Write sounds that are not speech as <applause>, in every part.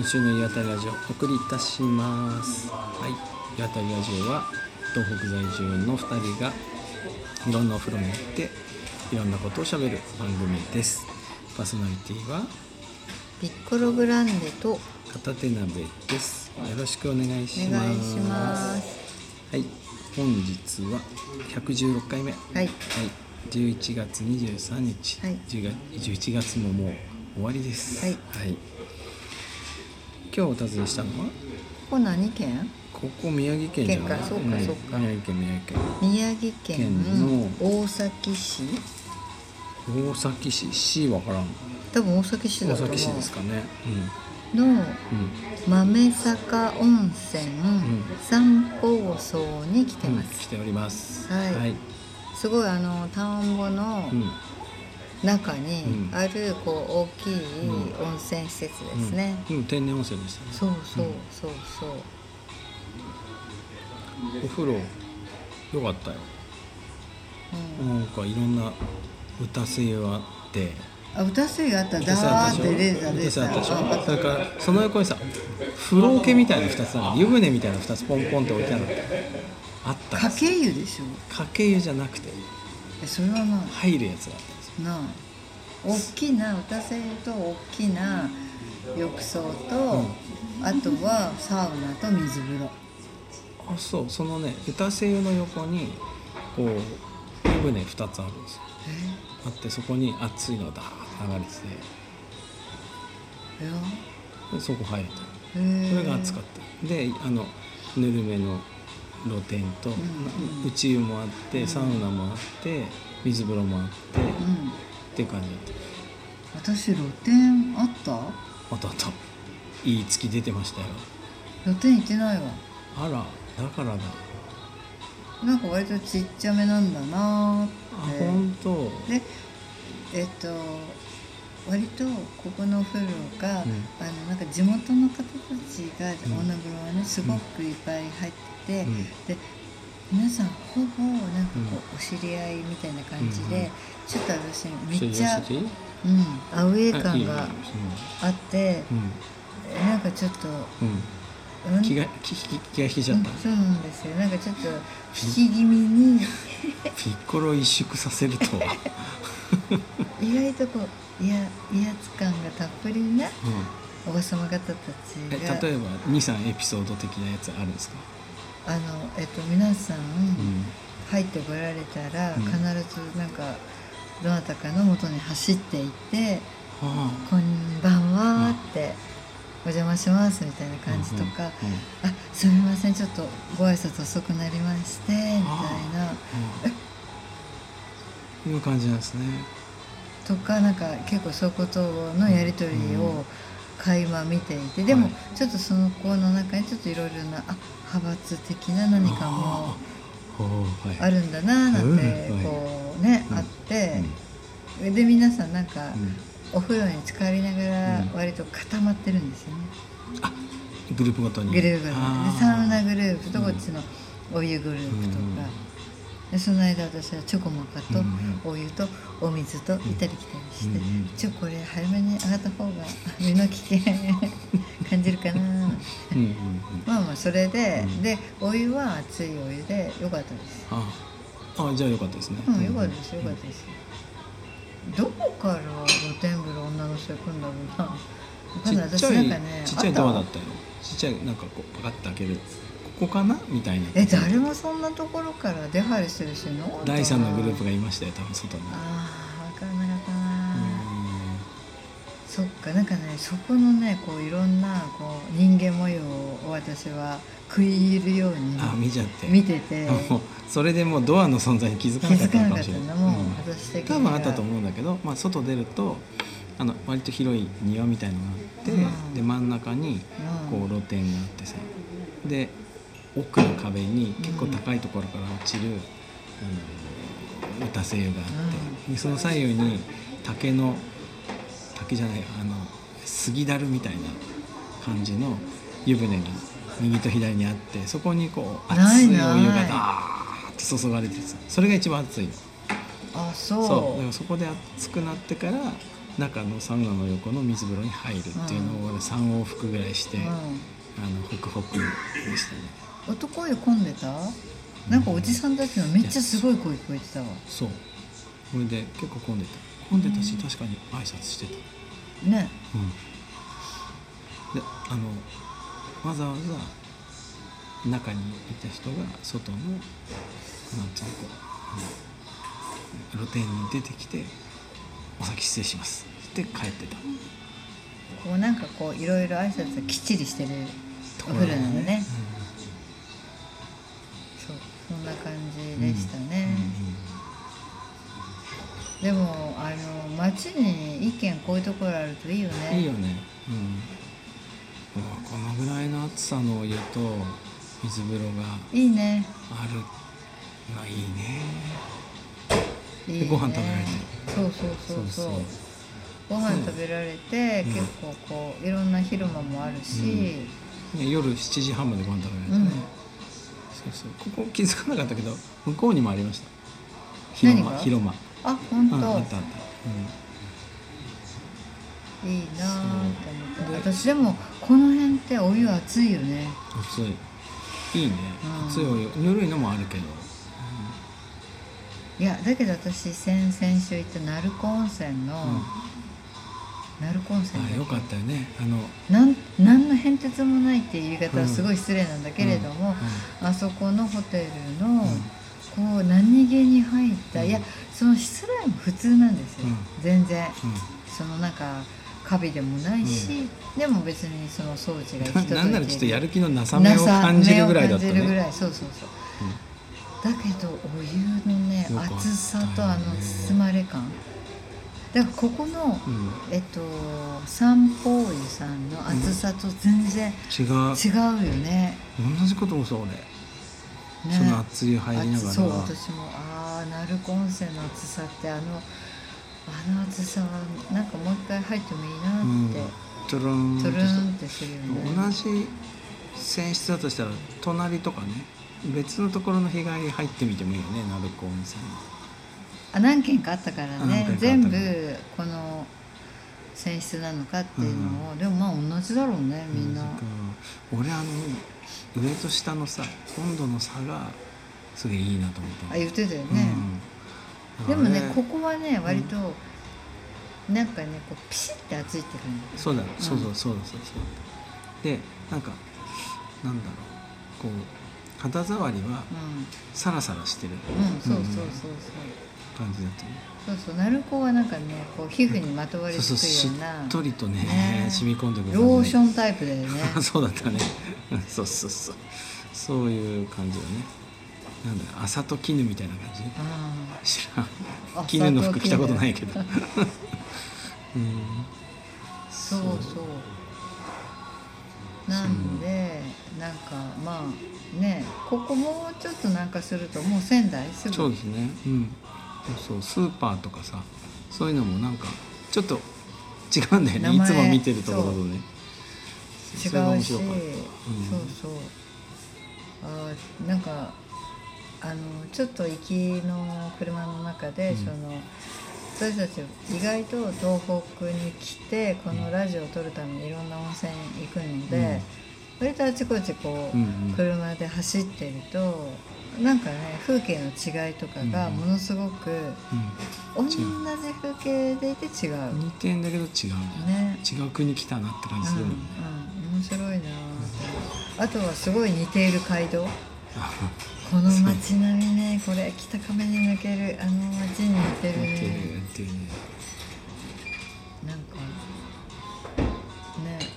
今週の岩田ラジオお送りいたします。はい。岩田ラジオは東北在住の2人がいろんなお風呂に行っていろんなことをしゃべる番組です。パーソナリティはピッコログランデと片手鍋です。よろしくお願いします。お願いします。はい。本日は116回目。はい。11月23日、はい。10月11月ももう終わりです。はい今日お尋ねしたのは？ここ何県？ここ宮城県じゃない？県かそうかんそうか。宮城県宮城県。宮城県県大崎市？大崎市？市わからん。多分大崎市だ大と思う。崎市ですかね。のうん。うん。豆坂温泉三宝荘に来てうんます、来ております。はい。はい、すごいあの田んぼのうん中にうん。あるこう大きいうん温泉施設ですね、うん。うん天然温泉でしたね。そうそうそうそう。お風呂よかったよ。うん。なんかいろんな歌声があって。あ歌水があったダーってレーザーで歌声あったでしょ？それからその横にさ風呂桶みたいな2つある湯船みたいな2つポンポンって置いてあるあったんかけ湯でしょ？かけ湯じゃなくて。えそれはな入るやつがあっなあ大きな歌声と大きな浴槽と、あとはサウナと水風呂。あそう。そのね歌声湯の横にこう湯船2つあるんですよ。あってそこに熱いのがダーッと流れてて。でそこ入れたそれが熱かった。であのぬるめの露天と、んうん内湯もあってサウナもあって水風呂もあって、うん。って感じだっ私露天あった？たあとあといい月出てましたよ。露天行ってないわ。あらだからだ。なんか割とちっちゃめなんだなって。本当でえっと割とここのお風呂が、うん。あのなんか地元の方たちがん女風呂はねすごくいっぱい入ってて、うん。で皆さんほぼなんかこう、お知り合いみたいな感じで、ちょっと私めっちゃ、うん、アウェー感があってうん。なんかちょっと、気が気が引けちゃった、うんそうなんですよ。なんかちょっと引き気味に。ピッコロを萎縮させるとは、<laughs> 意外とこういや威圧感がたっぷりなうおば様方たちが。例えば23エピソード的なやつあるんですか、あの、えっと、皆さんうん入ってこられたら、うん。必ずなんかどなたかの元に走っていってあ「こんばんは」って「お邪魔します」みたいな感じとかうんうん「あすみませんちょっとご挨拶遅くなりまして」みたいな。うん。いう感じなんですね。とかなんか結構そういうことのやり取りうんを垣間見ていてでもはい。ちょっとその子の中にちょっといろいろなあ派閥的な何かもあるんだななんてうんこうねうん。あってで皆さんなんかうん。お風呂に浸かりながらうん。割と固まってるんですよね。グループごとに。グループがあでサウナグループとうんこっちのお湯グループとか。うんでその間私はチョコモカとお湯とお水と行ったり来たりしてちょこれ早めに上がった方が <laughs> 身の危険 <laughs> 感じるかな。<laughs> まあまあそれで、うん。でお湯は熱いお湯でよかったです。ああじゃあよかったですね。うんよかったですよかったです。どこから露天風呂女の人行くんだろうな。ちっちゃい私なんかねちっちゃいドアだあったよちっちゃいなんかこうパカッて開けるここかな？みたいな。え誰もそんなところから出入りする人いなかった？な第三のグループがいましたよ多分外に。ああ分かんなかったな、うそっかなんかねそこのねこういろんなこう人間模様を私は食い入るようにんあ見ちゃって。見てて。それでもうドアの存在に気づか気なかったづかもしたれない。う。うん。私的多分あったと思うんだけど、まあ、外出るとあの割と広い庭みたいのがあって、うん。で真ん中にこう露天があってさ。で奥の壁に結構高いところから落ちる、あの打たせ湯があって、でその左右に竹の竹じゃないあの杉だるみたいな感じの湯船が右と左にあってそこにこう熱いお湯がダーッと注がれてさそれが一番熱いの。あそう。そう。だからそこで熱くなってから中のサウナの横の水風呂に入るっていうのを俺3往復ぐらいして、うあのホクホクでしたね。ん、男湯混んでた？なんかおじさんたちのめっちゃすごい声聞こえてたわ。そう。それで結構混んでた。混んでたし確かに挨拶してた。ね。うん。であのわざわざ中にいた人が外のなんていうのこう、うん、露店に出てきて「お先失礼します」って帰ってた。こうなんかこういろいろ挨拶がきっちりしてるお風呂なんだね。そうそんな感じでしたね、でもあの街に一軒こういうところあるといいよね。いいよね。うん。このぐらいの暑さのお湯と水風呂がいいね。あるのいいね。いいね。でご飯食べられて。そうそうそうそう。ご飯食べられて、うん。結構こういろんな広間もあるし、ね夜7時半までご飯食べられてね、うんそうそう。ここ気づかなかったけど向こうにもありました。広間広間。あ本当、うんあったあった、いいなぁと思って。で私でもこの辺ってお湯熱いよね。うん、熱い。いいね、うん。熱いお湯。ぬるいのもあるけど、いやだけど私先々週行った鳴子温泉の、うん鳴子温泉あよかったよね。あのなん何の変哲もないっていう言い方はすごい失礼なんだけれども、うあそこのホテルの、ん。こう何気に入った、うん。いやその室内も普通なんですよ、うん。全然。うん。そのなんかカビでもないし、でも別にその掃除が行き届なんならちょっとやる気のなさめを感じるぐらいだったね。らいそうそうそう。だけどお湯のね熱さとあの包まれ感だからここの、うん、うんえっと三宝湯さんの熱さと全然違う。違うよね,、同じこともそう俺、ね。その熱い湯入りながら。熱そう私もああ鳴子温泉の熱さってあのあの熱さはなんかもう一回入ってもいいなうん。って、トゥルンとトゥルしたンってするよね。同じ泉質だとしたら隣とかね別のところの日帰り入ってみてもいいよね鳴子温泉あ何軒かあったからね。全部この泉質なのかっていうのを、でもまあ同じだろうねみんな、俺あの上と下のさ温度の差がすげえいいなと思った。あ言ってたよね、うん。でもねここはね割と、なんかねこうピシッて熱いって感じ。そうだ。そうそうそうだそうそうでなんかなんだろう。こう肌触りはサラサラしてる。うん、うん、そうそうそうそう感じだったねそうそう鳴子はなんかねこう皮膚にまとわりつくようなっとりとねね。染み込んでくるローションンタイプだよね。<laughs> そうだったね。うんそうそうそう。そういう感じだね。なんだろう朝と絹みたいな感じ？あ知らん。あ絹の服着たことないけど。<laughs> うん。そうそう。なんでなんかまあねここもうちょっとなんかするともう仙台？すぐ？そうですね。うんそうスーパーとかさそういうのもなんかちょっと違うんだよね。いつも見てるところとね。違うし、白かった。そうそう。あーなんかあのちょっと行きの車の中で、うん。その私たち意外と東北に来てこのラジオを撮るためにいろんな温泉行くので、割とあちこちこう、うんうん。車で走ってるとなんかね風景の違いとかがうん。ものすごく同じ違う風景でいて違う、う。ん、似てんだけど違う。ね。違う国来たなって感じするもんね、うん。うん、面白いなあとはすごい似ている街道。あこの街並みねこれ北壁に抜ける。あの街に似てる似てるね似てる。ねなんかね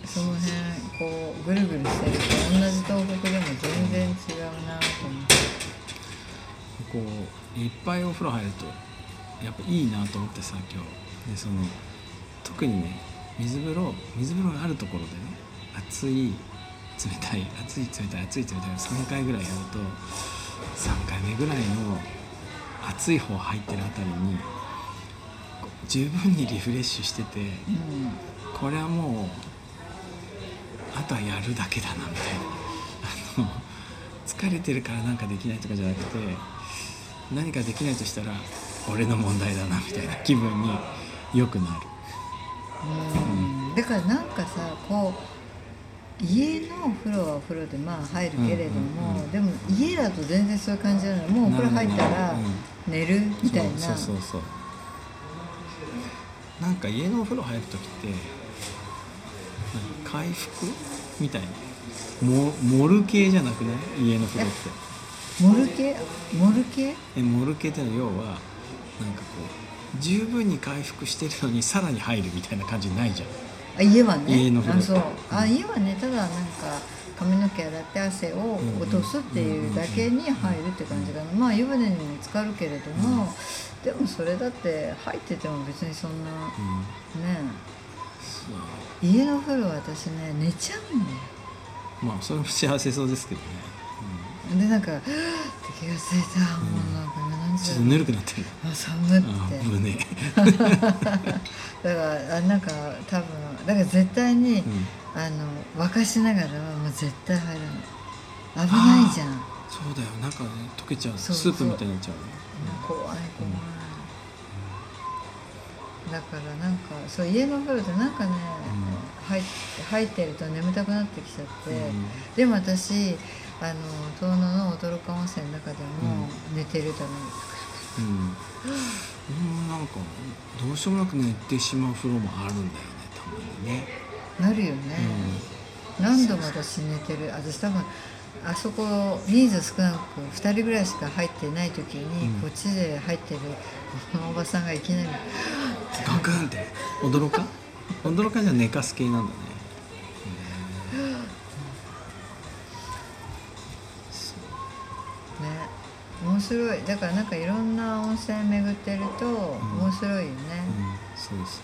その辺こうぐるぐるしてると同じ東北でも全然違うなと思ってこういっぱいお風呂入るとやっぱいいなと思ってさ今日でその特にね水風呂水風呂があるところでね熱い冷たい熱い冷たい熱い冷たい3回ぐらいやると3回目ぐらいの熱い方入ってるあたりに十分にリフレッシュしててうんこれはもうあとはやるだけだなみたいな。疲れてるからなんかできないとかじゃなくて何かできないとしたら俺の問題だなみたいな気分によくなる。うん。だからなんかさこう家のお風呂はお風呂でまあ入るけれども、うんうんうん。でも家だと全然そういう感じじゃない。もうお風呂入ったらうん寝るみたいな。そうそうそうそう。なんか家のお風呂入る時って何回復みたいな。モモル系じゃなくない？家の風呂ってモル系モル系えモル系ってのは要はなんかこう十分に回復してるのにさらに入るみたいな感じないじゃん。あ家はね。家の風呂あそう。あうん家はねただなんか髪の毛洗って汗を落とすっていうだけに入るって感じかな。まあ湯船にも浸かるけれども、でもそれだって入ってても別にそんなうん。ね家のお風呂は私ね寝ちゃうんだよ。まあそれも幸せそうですけどね、でなんか気がついた、もうなんか何時ちょっとぬるくなってるあ寒って。あ胸 <laughs> だからあなんか多分だから絶対に、うん。あの沸かしながらはもう絶対入らない。危ないじゃん。そうだよ。なんかね溶けちゃう。スープみたいになっちゃうね。怖い怖い、だからなんかそう家のお風呂でなんかね、入って入ってると眠たくなってきちゃって、うん。でも私あの遠野の驚か温泉の中でも寝てるために、うん、うん、なんかどうしようもなく寝てしまう風呂もあるんだよねたまにね、なるよね、何度も私寝てる。私多分あそこ人数少なく2人ぐらいしか入ってない時に、うん。こっちで入ってる <laughs> おばさんがいきなりガクンって。驚か？驚かじゃ寝かす系なんだね、ね面白い。だからなんかいろんな温泉巡ってると面白いよね、うん、そうそ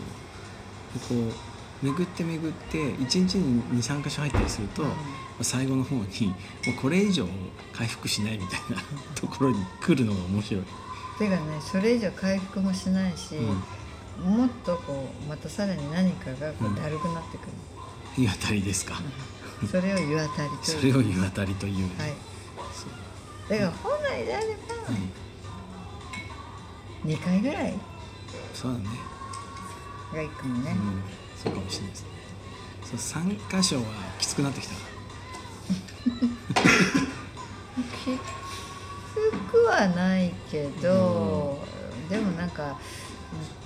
う。でこう巡って巡って1日に23箇所入ったりすると、うん。最後の方にもうこれ以上回復しないみたいなところに来るのが面白い、てかねそれ以上回復もしないし、うん。もっとこうまたさらに何かがこうん。うだるくなってくる、湯あたりですか、それを湯あたりとそいう。れを湯あたりという、はい。そうだから本来であれうんば2回ぐらい。そうだね。がいいかもね、うん、そうかもしれないですね。そう3箇所はきつくなってきた。きつくはないけど、でもなんか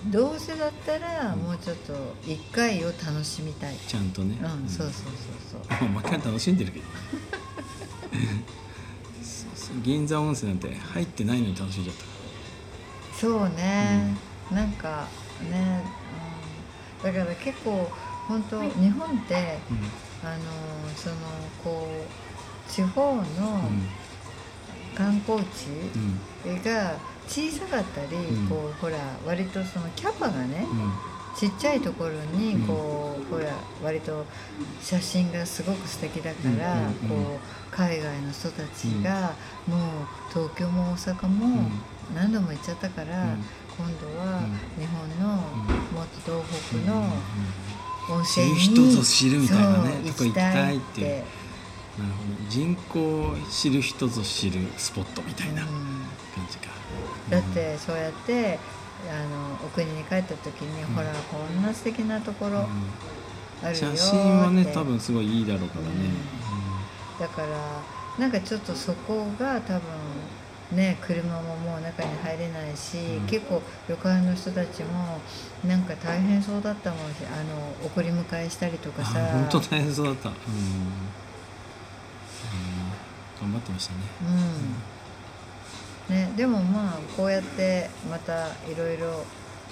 どうせだったらもうちょっと1回を楽しみたい、ちゃんとね。うん、そうそうそうそう。<laughs> もう毎回楽しんでるけど銀座温泉なんて入ってないのに楽しんじゃった。かそうね、なんかね、うん、だから結構本当日本ってらあのそのこう地方のうん。観光地うん。が小さかったり、うん。こうほら割とそのキャパがね、うんちっちゃいところにうん。こう、ほら割と写真がすごく素敵だから、こう海外の人たちが、もう東京も大阪も何度も行っちゃったから、うん。今度はうん。日本の、うん。もっと東うん北の温泉に、知る人ぞ知るみたいなねとこ行きたいっていう。行なるほど。人口を知る人ぞ知るスポットみたいな感うん。じか、だってそうやってあのお国に帰った時に、うん。ほらこんな素敵なところうん。あるよ写真はね多分すごいいいだろうからね、だからなんかちょっとそこが多分ね車ももう中に入れないし、うん。結構旅館の人たちもなんか大変そうだったもんしあの送り迎えしたりとかさ。あ本当大変そうだった。うん、うん。頑張ってましたね。うんね、でもまあこうやってまたいろいろ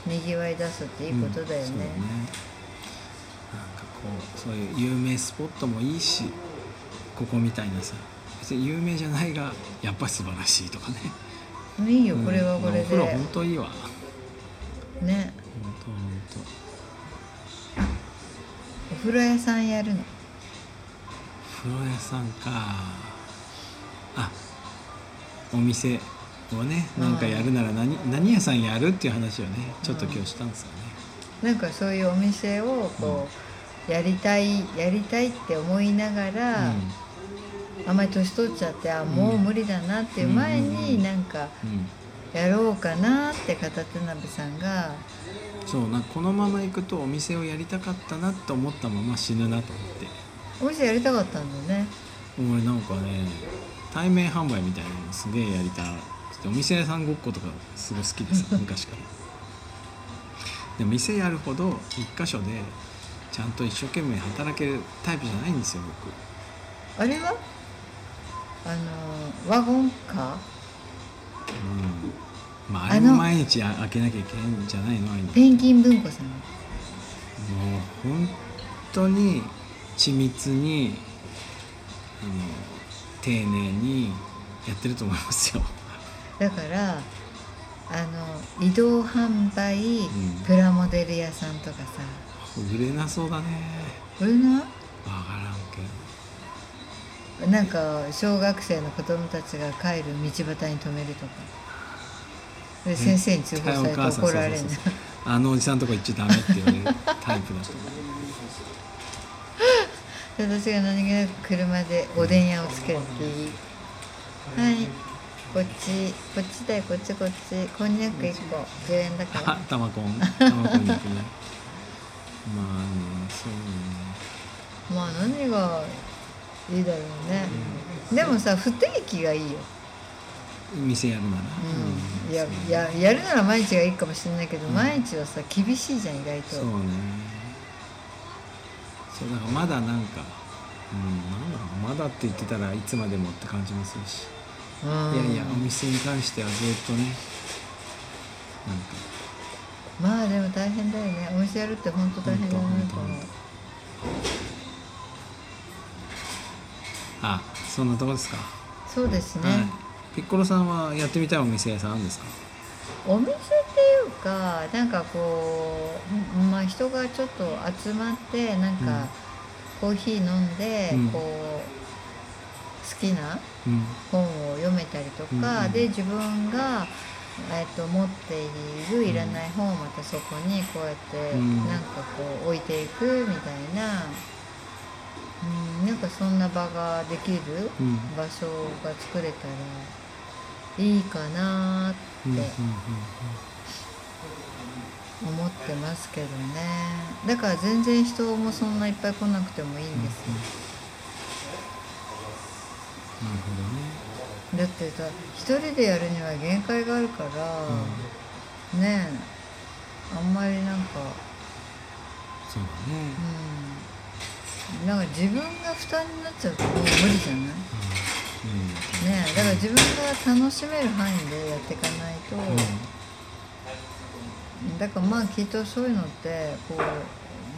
にぎわい出すっていいことだよね,、うんそうなんかこうそういう有名スポットもいいしここみたいなさ別に有名じゃないがやっぱり素晴らしいとかね。いいよこれはこれで、うんお風呂本当いいわ。ね。本当本お風呂屋さんやるの？当風呂屋さんか。あお店をねなんかやるなら何,、何屋さんやるっていう話をねちょっと今日したんですよね、なんかそういうお店をこう、やりたいやりたいって思いながら、あんまり年取っちゃってあもう無理だなっていう前になんかやろうかなって片手鍋さんがそうなこのまま行くとお店をやりたかったなと思ったまま死ぬなと思って。お店やりたかったんだよね。俺なんかね対面販売みたいなのすげえやりたお店屋さんごっことかすごい好きでさ昔から。でも店やるほど一箇所でちゃんと一生懸命働けるタイプじゃないんですよ僕。あれは？あのワゴンカー？うん。まああれも毎日あ開けなきゃいけないんじゃないのああいうの？ペンギン文庫さん。もう本当に緻密にあの丁寧にやってると思いますよ。だからあの移動販売、ん。プラモデル屋さんとかさ。売れなそうだね。これなわからんけど。なんか小学生の子供たちが帰る道端に止めるとか。で先生に通報されて怒られる。そうそうそうあのおじさんとこ行っちゃダメって言われるタイプだと思う。で私が何気なく車でおでん屋をつけるっていいはいこっちこっちだよこっちこっち。こんにゃく1個。10円だから。<laughs> あ、玉コン、玉コンに行くね。<laughs> まあね、そうね。まあ何がいいだろうね、でもさ不定期がいいよ、店やるなら。うん、いやそうややるなら毎日がいいかもしれないけど、毎日はさ厳しいじゃん意外と。そうね。そうだからまだなんか、うん、なんだろう。まだって言ってたらいつまでもって感じもするし。うんいやいやお店に関してはずっとね。なんか。まあでも大変だよねお店やるって本当大変だなと思うあ、そんなとこですか？そうですね、はい。ピッコロさんはやってみたいお店屋さんあるんですか？お店っていうかなんかこうまあ人がちょっと集まってなんうんかコーヒー飲んで、うんこう好きなうん。本を読めたりとか、うんで自分が、えっと持っているいらない本をまたそこにこうやってうん。なんかこう置いていくみたいな、うん、なんかそんな場ができるうん。場所が作れたらいいかなって思ってますけどね。だから全然人もそんないっぱい来なくてもいいんですよ、どね。だってさ一人でやるには限界があるから、ねえあんまりなんかそうだね。うんなんか自分が負担になっちゃうともう無理じゃない？うん。ねえだから自分が楽しめる範囲でやっていかないと、だからまあきっとそういうのってこう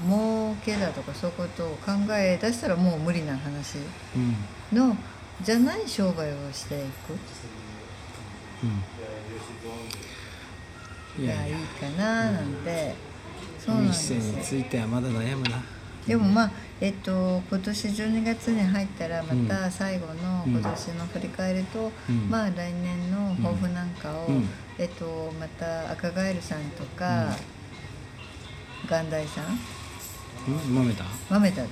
儲けだとかそういうことを考え出したらもう無理な話うん。のじゃない商売をしていく。うん。いやいいい。かななんて、そうなんです店についてはまだ悩むな。でもまあえっと今年12月に入ったらまた最後のうん。今年の振り返りと、うん。まあ来年の抱負なんかを、うん。えっとまた赤ガエルさんとか、元大さん。うん、豆だ。豆田だ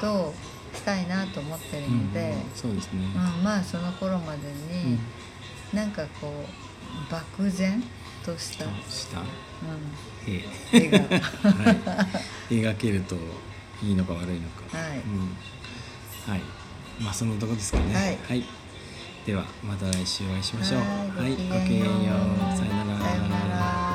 としたいなと思ってるので、そうですね。うんまあその頃までに、なんかこう漠然とした、うん、した。え絵がえ。<laughs> はい。描けるといいのか悪いのか。はいうん。はい。まあそのとこですかね。はいではまた来週お会いしましょう。はいはい。ごきげんようごきげんよう。